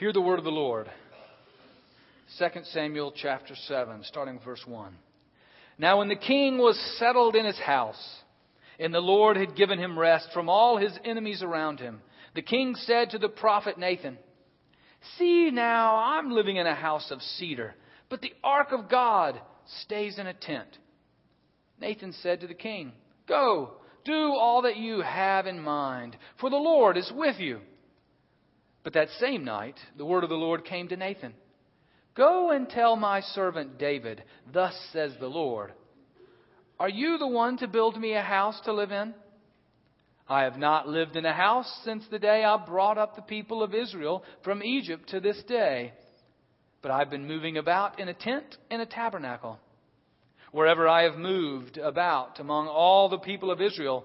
Hear the word of the Lord. 2 Samuel chapter 7, starting verse 1. Now, when the king was settled in his house, and the Lord had given him rest from all his enemies around him, the king said to the prophet Nathan, See now, I'm living in a house of cedar, but the ark of God stays in a tent. Nathan said to the king, Go, do all that you have in mind, for the Lord is with you. But that same night, the word of the Lord came to Nathan Go and tell my servant David, Thus says the Lord, Are you the one to build me a house to live in? I have not lived in a house since the day I brought up the people of Israel from Egypt to this day, but I've been moving about in a tent and a tabernacle. Wherever I have moved about among all the people of Israel,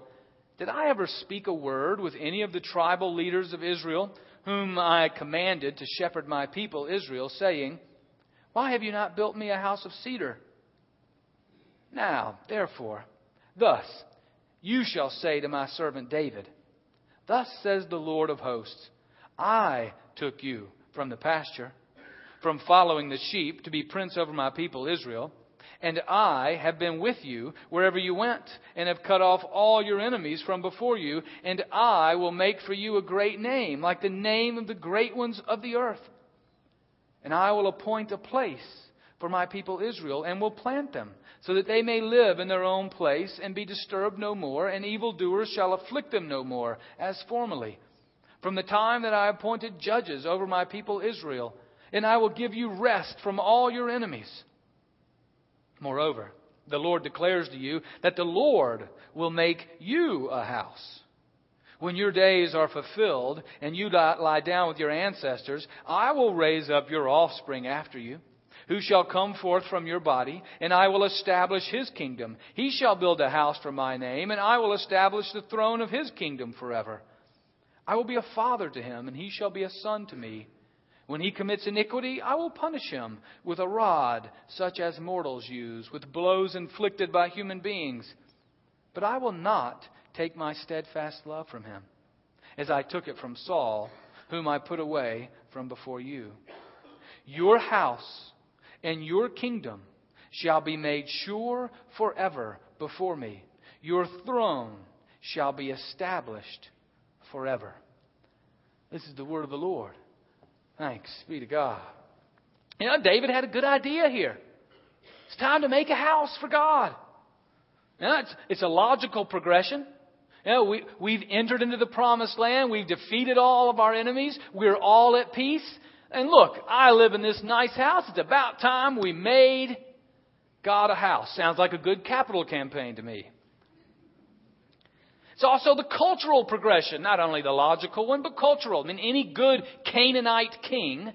did I ever speak a word with any of the tribal leaders of Israel whom I commanded to shepherd my people Israel, saying, Why have you not built me a house of cedar? Now, therefore, thus you shall say to my servant David, Thus says the Lord of hosts, I took you from the pasture, from following the sheep to be prince over my people Israel. And I have been with you wherever you went, and have cut off all your enemies from before you, and I will make for you a great name, like the name of the great ones of the earth. And I will appoint a place for my people Israel, and will plant them, so that they may live in their own place, and be disturbed no more, and evildoers shall afflict them no more, as formerly. From the time that I appointed judges over my people Israel, and I will give you rest from all your enemies. Moreover, the Lord declares to you that the Lord will make you a house. When your days are fulfilled and you lie down with your ancestors, I will raise up your offspring after you, who shall come forth from your body, and I will establish his kingdom. He shall build a house for my name, and I will establish the throne of his kingdom forever. I will be a father to him, and he shall be a son to me. When he commits iniquity, I will punish him with a rod such as mortals use, with blows inflicted by human beings. But I will not take my steadfast love from him, as I took it from Saul, whom I put away from before you. Your house and your kingdom shall be made sure forever before me. Your throne shall be established forever. This is the word of the Lord. Thanks be to God. You know, David had a good idea here. It's time to make a house for God. You know, it's, it's a logical progression. You know, we, we've entered into the promised land. We've defeated all of our enemies. We're all at peace. And look, I live in this nice house. It's about time we made God a house. Sounds like a good capital campaign to me. It's also the cultural progression, not only the logical one, but cultural. I mean, any good Canaanite king,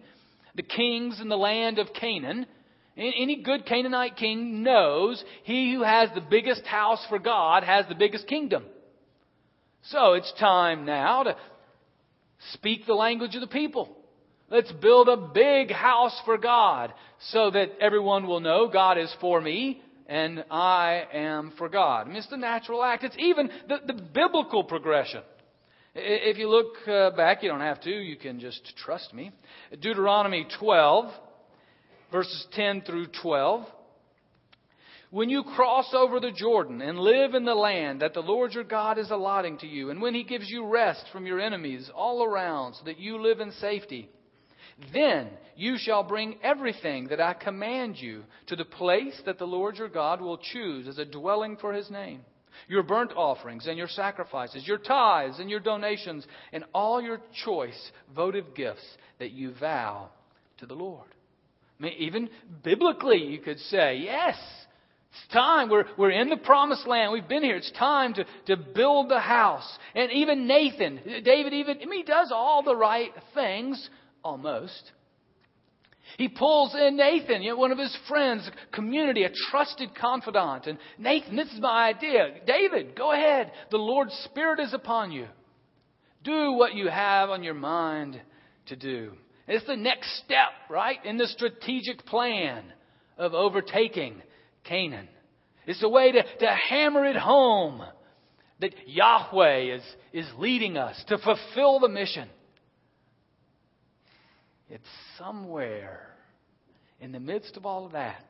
the kings in the land of Canaan, any good Canaanite king knows he who has the biggest house for God has the biggest kingdom. So it's time now to speak the language of the people. Let's build a big house for God so that everyone will know God is for me and I am for God. I mean, it's the natural act. It's even the, the biblical progression. If you look uh, back, you don't have to, you can just trust me. Deuteronomy 12, verses 10 through 12. When you cross over the Jordan and live in the land that the Lord your God is allotting to you, and when he gives you rest from your enemies all around so that you live in safety, then you shall bring everything that I command you to the place that the Lord your God will choose as a dwelling for his name. Your burnt offerings and your sacrifices, your tithes and your donations, and all your choice votive gifts that you vow to the Lord. I mean, even biblically, you could say, yes, it's time. We're, we're in the promised land. We've been here. It's time to, to build the house. And even Nathan, David even, I mean, he does all the right things almost. He pulls in Nathan, you know, one of his friends, community, a trusted confidant. And Nathan, this is my idea. David, go ahead. The Lord's Spirit is upon you. Do what you have on your mind to do. It's the next step, right, in the strategic plan of overtaking Canaan. It's a way to, to hammer it home that Yahweh is, is leading us to fulfill the mission. It's somewhere in the midst of all of that.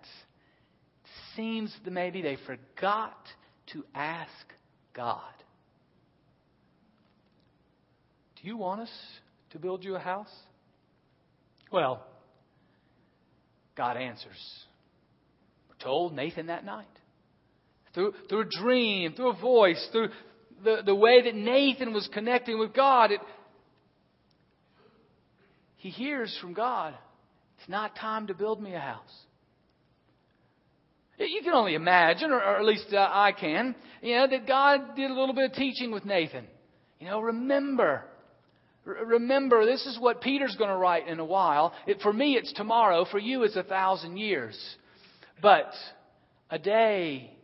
It seems that maybe they forgot to ask God. Do you want us to build you a house? Well, God answers. We're told Nathan that night. Through, through a dream, through a voice, through the, the way that Nathan was connecting with God, it, he hears from God, it's not time to build me a house. You can only imagine, or, at least uh, I can, you know, that God did a little bit of teaching with Nathan. You know, remember, remember, this is what Peter's going to write in a while. It, for me, it's tomorrow. For you, it's a thousand years. But a day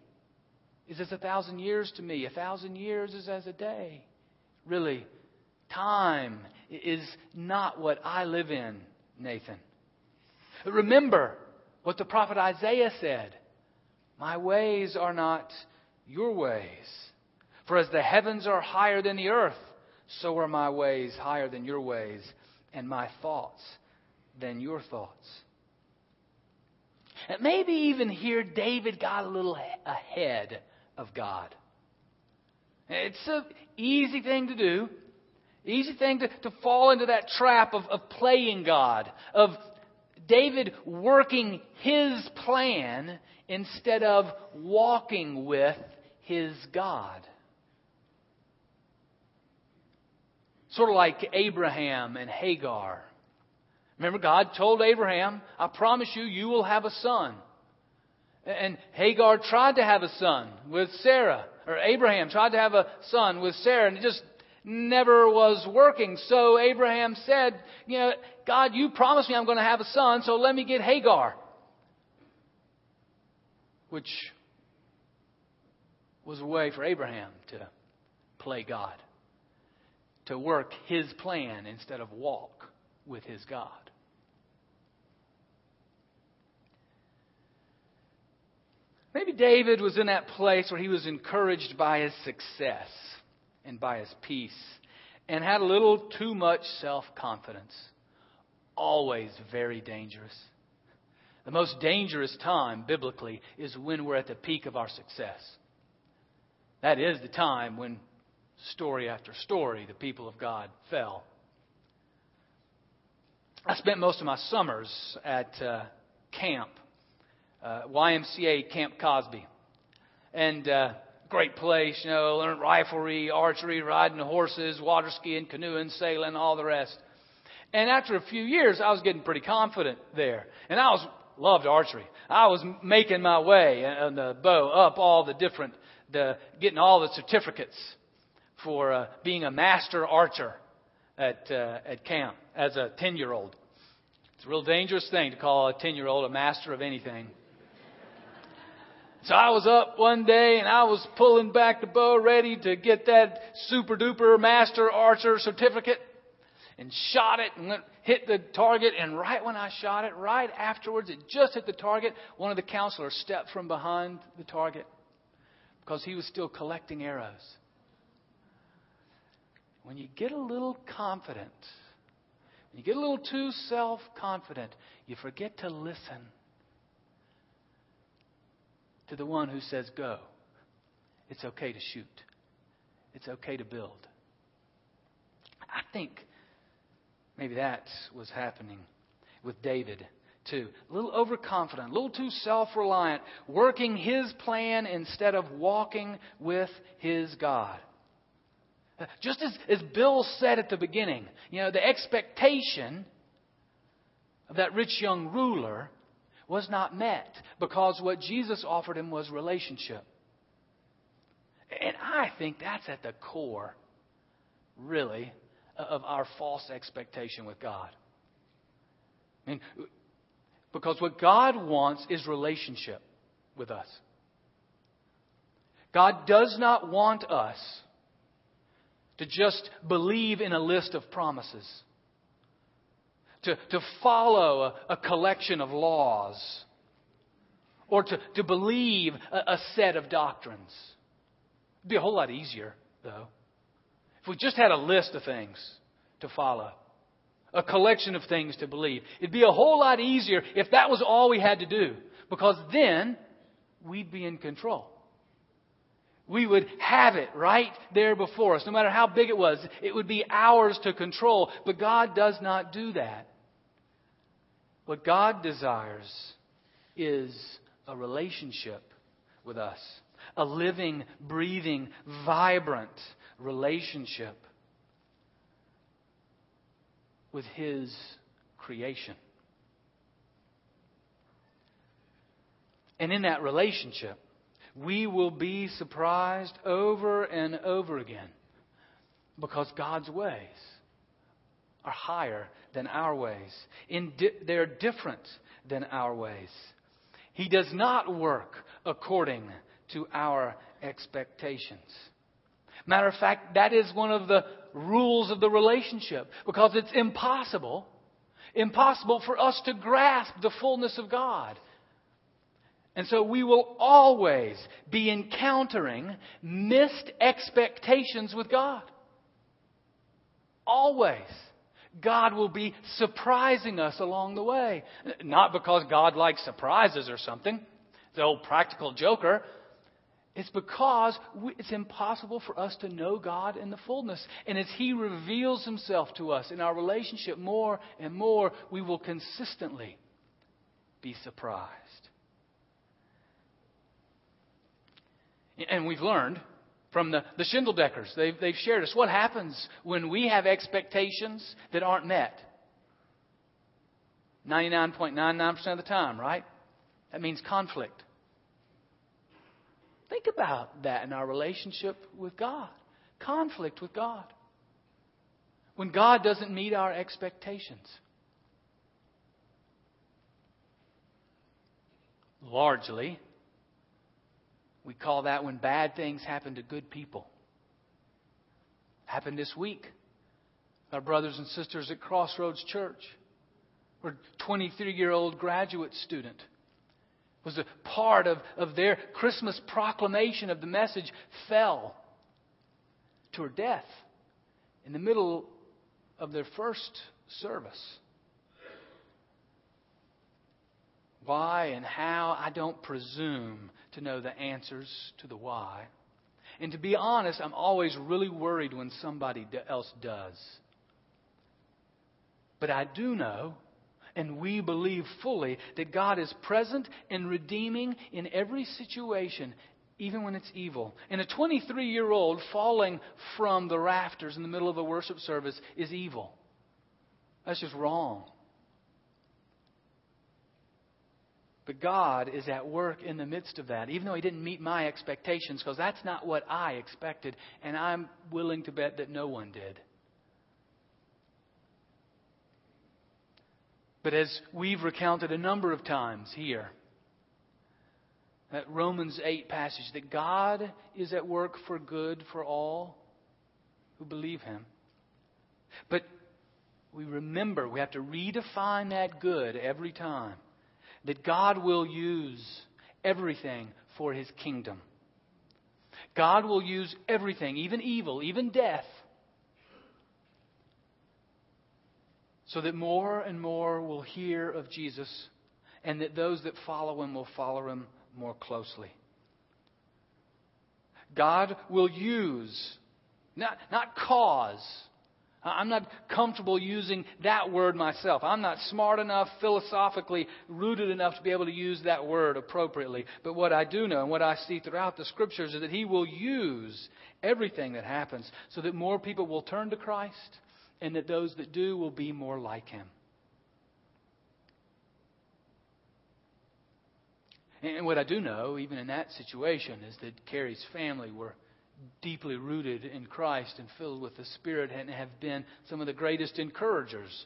is as a thousand years to me. A thousand years is as a day. Really, time is not what I live in, Nathan. Remember what the prophet Isaiah said My ways are not your ways. For as the heavens are higher than the earth, so are my ways higher than your ways, and my thoughts than your thoughts. And maybe even here, David got a little ahead of God. It's an easy thing to do. Easy thing to, to fall into that trap of, of playing God, of David working his plan instead of walking with his God. Sort of like Abraham and Hagar. Remember, God told Abraham, I promise you, you will have a son. And Hagar tried to have a son with Sarah, or Abraham tried to have a son with Sarah, and it just never was working. So Abraham said, You know, God, you promised me I'm going to have a son, so let me get Hagar. Which was a way for Abraham to play God, to work his plan instead of walk with his God. Maybe David was in that place where he was encouraged by his success and by his peace and had a little too much self confidence. Always very dangerous. The most dangerous time, biblically, is when we're at the peak of our success. That is the time when, story after story, the people of God fell. I spent most of my summers at uh, camp uh, YMCA Camp Cosby. And uh, great place, you know, learned riflery, archery, riding horses, water skiing, canoeing, sailing, all the rest. And after a few years, I was getting pretty confident there. And I was loved archery. I was making my way on the bow up all the different, the, getting all the certificates for uh, being a master archer at uh, at camp as a ten year old. It's a real dangerous thing to call a ten year old a master of anything. So I was up one day and I was pulling back the bow ready to get that super duper master archer certificate and shot it and hit the target. And right when I shot it, right afterwards, it just hit the target. One of the counselors stepped from behind the target because he was still collecting arrows. When you get a little confident, when you get a little too self confident, you forget to listen to the one who says, Go. It's okay to shoot, it's okay to build. I think maybe that was happening with David too. A little overconfident, a little too self reliant, working his plan instead of walking with his God. Just as, as Bill said at the beginning, you know, the expectation of that rich young ruler was not met because what Jesus offered him was relationship. And I think that's at the core, really, of our false expectation with God. I mean, because what God wants is relationship with us. God does not want us to just believe in a list of promises to, to follow a, a collection of laws or to, to believe a, a set of doctrines. It'd be a whole lot easier, though, if we just had a list of things to follow. a collection of things to believe. It'd be a whole lot easier if that was all we had to do, because then we'd be in control. We would have it right there before us. No matter how big it was, it would be ours to control. But God does not do that. What God desires is a relationship with us, a living, breathing, vibrant relationship with His creation. And in that relationship, we will be surprised over and over again because God's ways are higher than our ways. Di- they're different than our ways. He does not work according to our expectations. Matter of fact, that is one of the rules of the relationship because it's impossible, impossible for us to grasp the fullness of God. And so we will always be encountering missed expectations with God. Always. God will be surprising us along the way. Not because God likes surprises or something, the old practical joker. It's because we, it's impossible for us to know God in the fullness. And as He reveals Himself to us in our relationship more and more, we will consistently be surprised. And we've learned from the, the Schindeldeckers, they've, they've shared us what happens when we have expectations that aren't met. 99.99% of the time, right? That means conflict. Think about that in our relationship with God. Conflict with God. When God doesn't meet our expectations. Largely, we call that when bad things happen to good people. Happened this week. Our brothers and sisters at Crossroads Church, where 23 year old graduate student was a part of, of their Christmas proclamation of the message, fell to her death in the middle of their first service. Why and how, I don't presume to know the answers to the why. And to be honest, I'm always really worried when somebody else does. But I do know, and we believe fully, that God is present and redeeming in every situation, even when it's evil. And a 23 year old falling from the rafters in the middle of a worship service is evil. That's just wrong. But God is at work in the midst of that, even though He didn't meet my expectations, because that's not what I expected, and I'm willing to bet that no one did. But as we've recounted a number of times here, that Romans 8 passage, that God is at work for good for all who believe Him. But we remember, we have to redefine that good every time that God will use everything for his kingdom. God will use everything, even evil, even death, so that more and more will hear of Jesus and that those that follow him will follow him more closely. God will use, not, not cause, I'm not comfortable using that word myself. I'm not smart enough, philosophically rooted enough to be able to use that word appropriately. But what I do know and what I see throughout the scriptures is that He will use everything that happens so that more people will turn to Christ and that those that do will be more like Him. And what I do know, even in that situation, is that Carrie's family were deeply rooted in Christ and filled with the Spirit and have been some of the greatest encouragers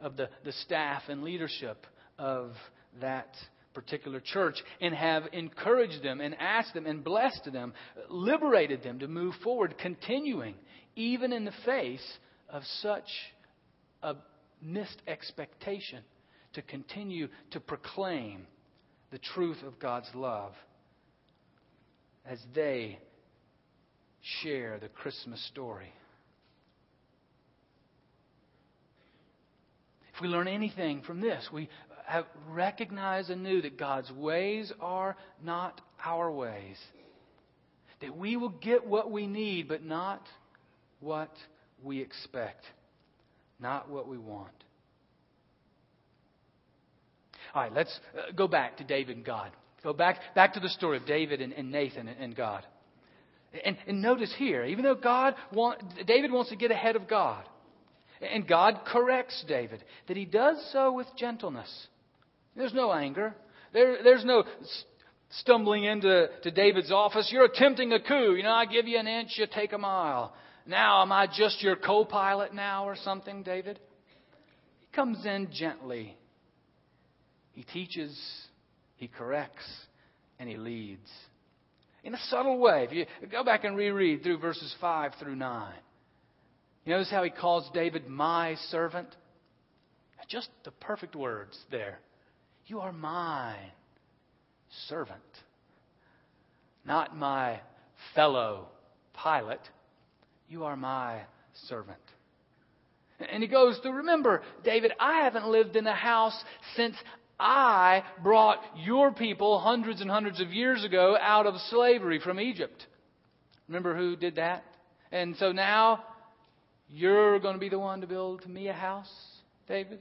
of the, the staff and leadership of that particular church and have encouraged them and asked them and blessed them, liberated them to move forward, continuing even in the face of such a missed expectation to continue to proclaim the truth of God's love as they share the Christmas story. If we learn anything from this, we have recognized anew that God's ways are not our ways. That we will get what we need, but not what we expect, not what we want. All right, let's uh, go back to David and God. Go back, back to the story of David and, and Nathan and, and God. And, and, notice here, even though God want, David wants to get ahead of God, and God corrects David, that he does so with gentleness. There's no anger. There, there's no stumbling into to David's office. You're attempting a coup. You know, I give you an inch, you take a mile. Now, am I just your co pilot now or something, David? He comes in gently. He teaches, he corrects, and he leads. In a subtle way. If you go back and reread through verses 5 through 9, you notice how he calls David my servant? Just the perfect words there. You are my servant, not my fellow pilot. You are my servant. And he goes to remember, David, I haven't lived in a house since I brought your people hundreds and hundreds of years ago out of slavery from Egypt. Remember who did that? And so now you're going to be the one to build me a house, David?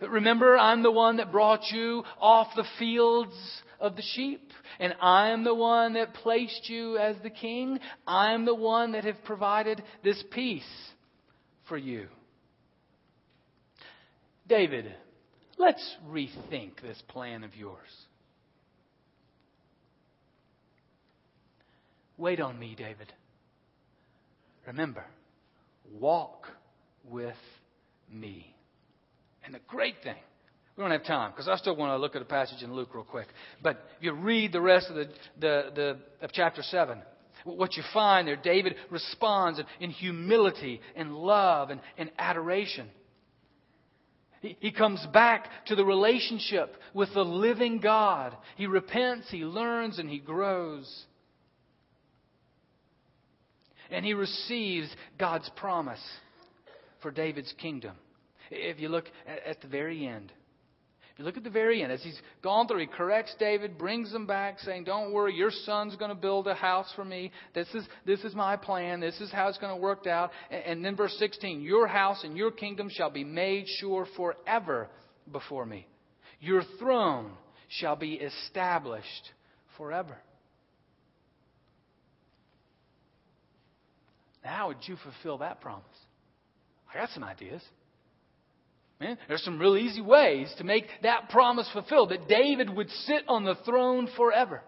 Remember, I'm the one that brought you off the fields of the sheep, and I am the one that placed you as the king. I am the one that have provided this peace for you. David, let's rethink this plan of yours. Wait on me, David. Remember, walk with me. And the great thing, we don't have time because I still want to look at a passage in Luke real quick. But if you read the rest of the, the, the of chapter seven, what you find there, David responds in, humility and love and, and adoration. He, comes back to the relationship with the living God. He repents, he learns, and he grows. And he receives God's promise for David's kingdom. If you look at the very end, you look at the very end, as he's gone through, he corrects David, brings him back, saying, Don't worry, your son's going to build a house for me. This is, this is my plan. This is how it's going to work out. And then verse 16, Your house and your kingdom shall be made sure forever before me. Your throne shall be established forever. Now, how would you fulfill that promise? I got some ideas. Man, there's some real easy ways to make that promise fulfilled that David would sit on the throne forever.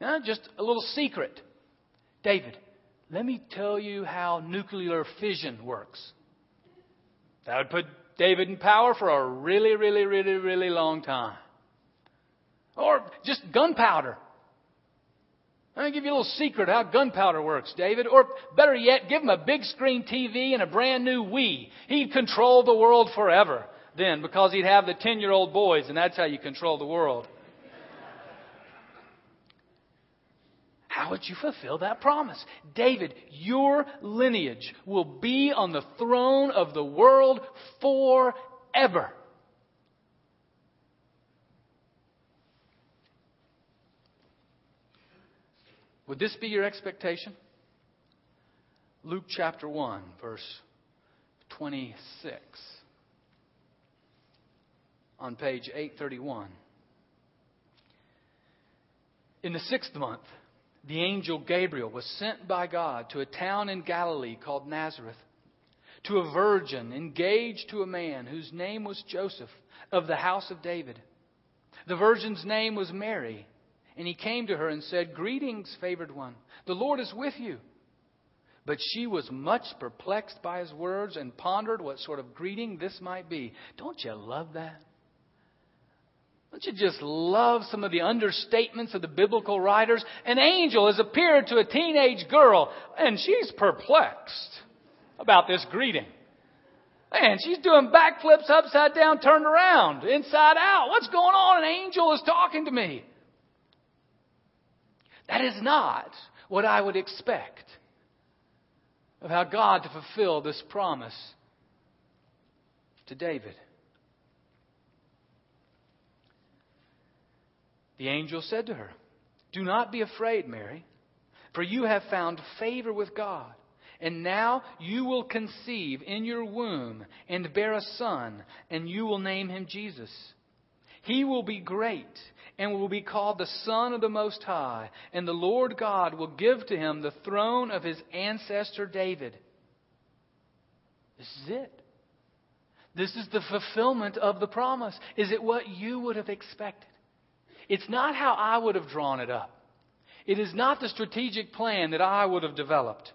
Now, just a little secret. David, let me tell you how nuclear fission works. That would put David in power for a really, really, really, really long time. Or just gunpowder. Let me give you a little secret how gunpowder works, David. Or better yet, give him a big screen TV and a brand new Wii. He'd control the world forever then because he'd have the 10 year old boys, and that's how you control the world. How would you fulfill that promise? David, your lineage will be on the throne of the world forever. Would this be your expectation? Luke chapter 1, verse 26, on page 831. In the sixth month, the angel Gabriel was sent by God to a town in Galilee called Nazareth, to a virgin engaged to a man whose name was Joseph of the house of David. The virgin's name was Mary. And he came to her and said, Greetings, favored one. The Lord is with you. But she was much perplexed by his words and pondered what sort of greeting this might be. Don't you love that? Don't you just love some of the understatements of the biblical writers? An angel has appeared to a teenage girl, and she's perplexed about this greeting. Man, she's doing backflips upside down, turned around, inside out. What's going on? An angel is talking to me. That is not what I would expect of how God to fulfill this promise to David. The angel said to her, Do not be afraid, Mary, for you have found favor with God. And now you will conceive in your womb and bear a son, and you will name him Jesus. He will be great and will be called the Son of the Most High, and the Lord God will give to him the throne of his ancestor David. This is it. This is the fulfillment of the promise. Is it what you would have expected? It's not how I would have drawn it up. It is not the strategic plan that I would have developed.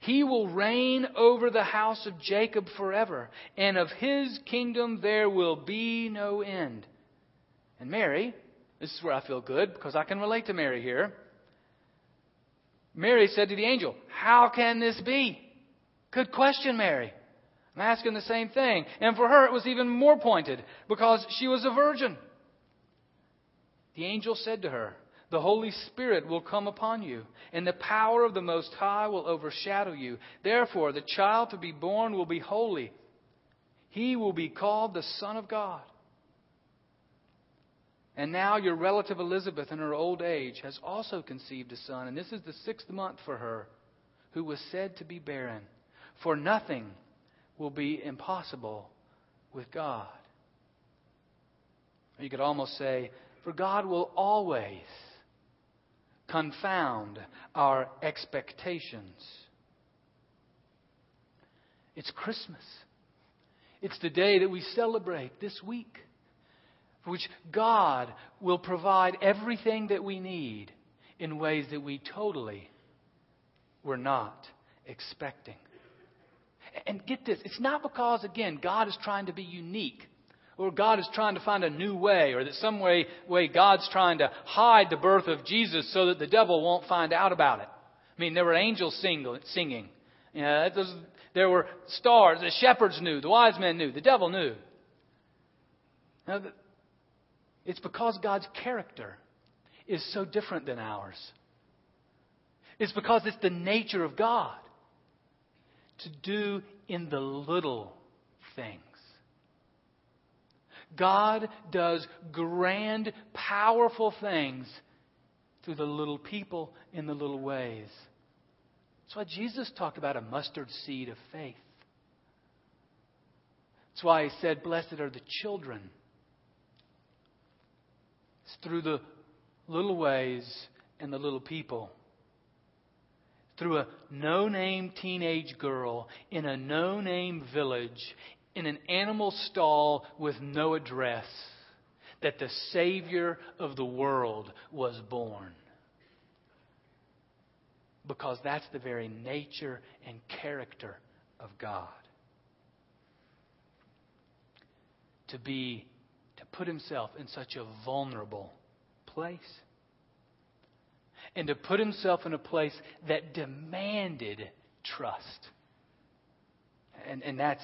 He will reign over the house of Jacob forever, and of his kingdom there will be no end. And Mary, this is where I feel good because I can relate to Mary here. Mary said to the angel, How can this be? Good question, Mary. I'm asking the same thing. And for her, it was even more pointed because she was a virgin. The angel said to her, The Holy Spirit will come upon you, and the power of the Most High will overshadow you. Therefore, the child to be born will be holy. He will be called the Son of God. And now your relative Elizabeth, in her old age, has also conceived a son, and this is the sixth month for her, who was said to be barren. For nothing will be impossible with God. you could almost say, for God will always confound our expectations. It's Christmas. It's the day that we celebrate this week, for which God will provide everything that we need in ways that we totally were not expecting. And get this, it's not because, again, God is trying to be unique or God is trying to find a new way, or that some way, way God's trying to hide the birth of Jesus so that the devil won't find out about it. I mean, there were angels sing, singing. You know, there were stars. The shepherds knew. The wise men knew. The devil knew. Now, it's because God's character is so different than ours. It's because it's the nature of God to do in the little things. God does grand, powerful things through the little people in the little ways. That's why Jesus talked about a mustard seed of faith. That's why he said, Blessed are the children. It's through the little ways and the little people. Through a no name teenage girl in a no name village in an animal stall with no address that the Savior of the world was born. Because that's the very nature and character of God. To be, to put himself in such a vulnerable place. And to put himself in a place that demanded trust. And, and that's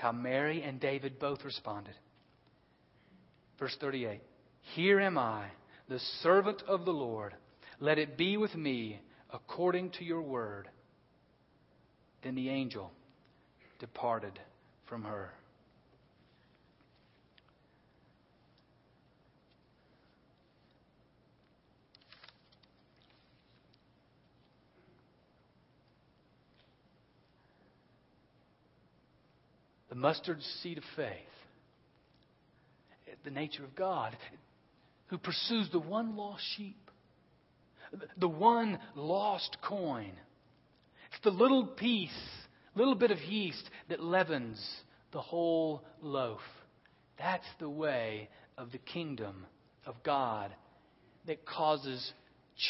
how Mary and David both responded. Verse 38 Here am I, the servant of the Lord. Let it be with me according to your word. Then the angel departed from her. The mustard seed of faith, the nature of God, who pursues the one lost sheep, the one lost coin. It's the little piece, little bit of yeast that leavens the whole loaf. That's the way of the kingdom of God that causes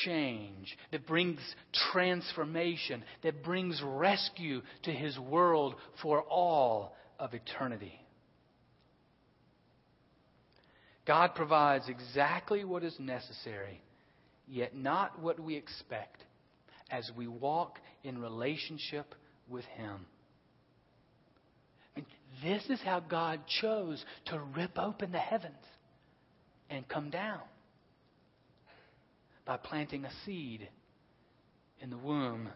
change, that brings transformation, that brings rescue to his world for all of eternity. God provides exactly what is necessary, yet not what we expect, as we walk in relationship with Him. And this is how God chose to rip open the heavens and come down by planting a seed in the womb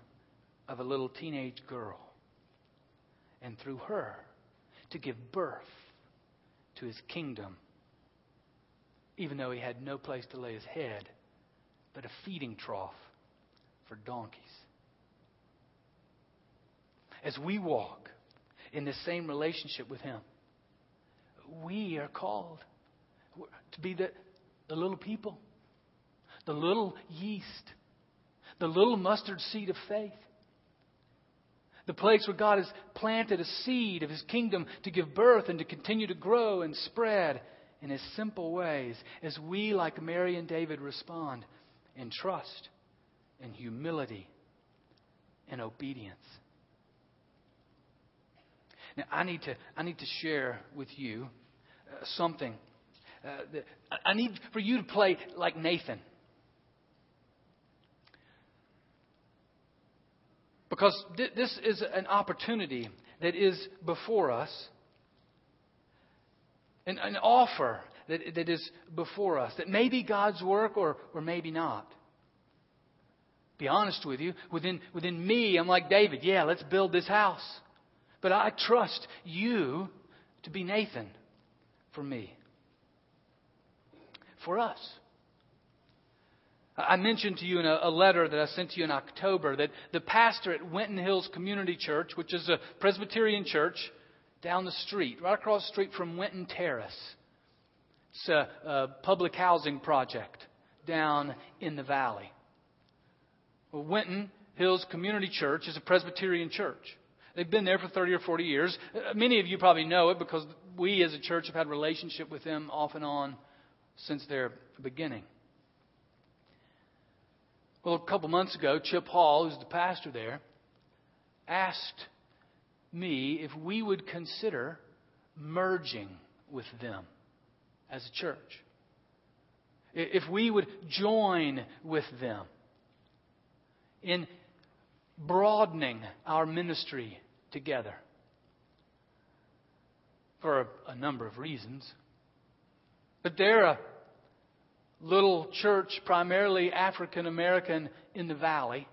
of a little teenage girl and through her to give birth to his kingdom, even though he had no place to lay his head but a feeding trough for donkeys. As we walk in the same relationship with him, we are called to be the, the little people, the little yeast, the little mustard seed of faith. The place where God has planted a seed of His kingdom to give birth and to continue to grow and spread in His simple ways as we, like Mary and David, respond in trust, in humility, in obedience. Now, I need to, I need to share with you uh, something. Uh, I need for you to play like Nathan. Because th- this is an opportunity that is before us, an, an offer that, that is before us, that may be God's work or, or maybe not. Be honest with you, within, within me, I'm like David, yeah, let's build this house. But I trust you to be Nathan for me, for us. I mentioned to you in a, a, letter that I sent to you in October that the pastor at Winton Hills Community Church, which is a Presbyterian church down the street, right across the street from Winton Terrace, it's a, a public housing project down in the valley. Well, Winton Hills Community Church is a Presbyterian church. They've been there for 30 or 40 years. Uh, many of you probably know it because we as a church have had relationship with them off and on since their beginning. Well, a couple months ago, Chip Hall, who's the pastor there, asked me if we would consider merging with them as a church. If we would join with them in broadening our ministry together for a, number of reasons. But they're a little church, primarily African American in the valley.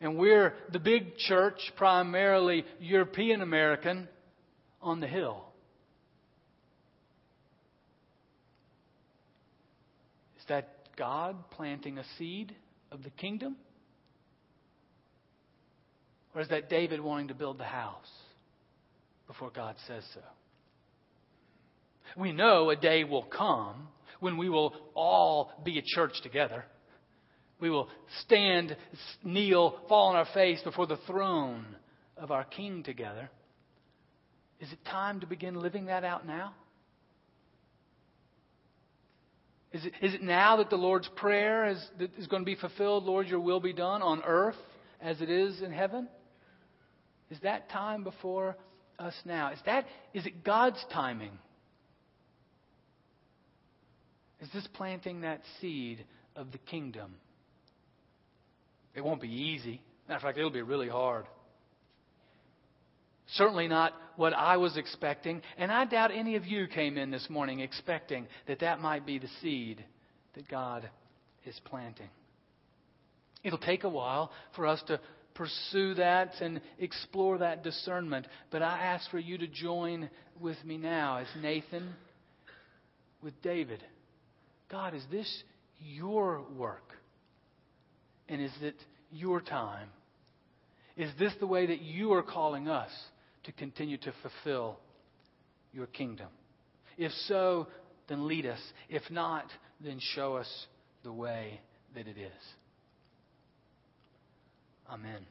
And we're the big church, primarily European American on the hill. Is that God planting a seed of the kingdom? Or is that David wanting to build the house before God says so? We know a day will come when we will all be a church together. We will stand, kneel, fall on our face before the throne of our King together. Is it time to begin living that out now? Is it, is it now that the Lord's Prayer is, is going to be fulfilled? Lord, your will be done on earth as it is in heaven? Is that time before us now? Is, that, is it God's timing? Is this planting that seed of the kingdom? It won't be easy. Matter of fact, it'll be really hard. Certainly not what I was expecting, and I doubt any of you came in this morning expecting that that might be the seed that God is planting. It'll take a while for us to pursue that and explore that discernment. But I ask for you to join with me now as Nathan with David. God, is this your work? And is it your time? Is this the way that you are calling us to continue to fulfill your kingdom? If so, then lead us. If not, then show us the way that it is. Amen.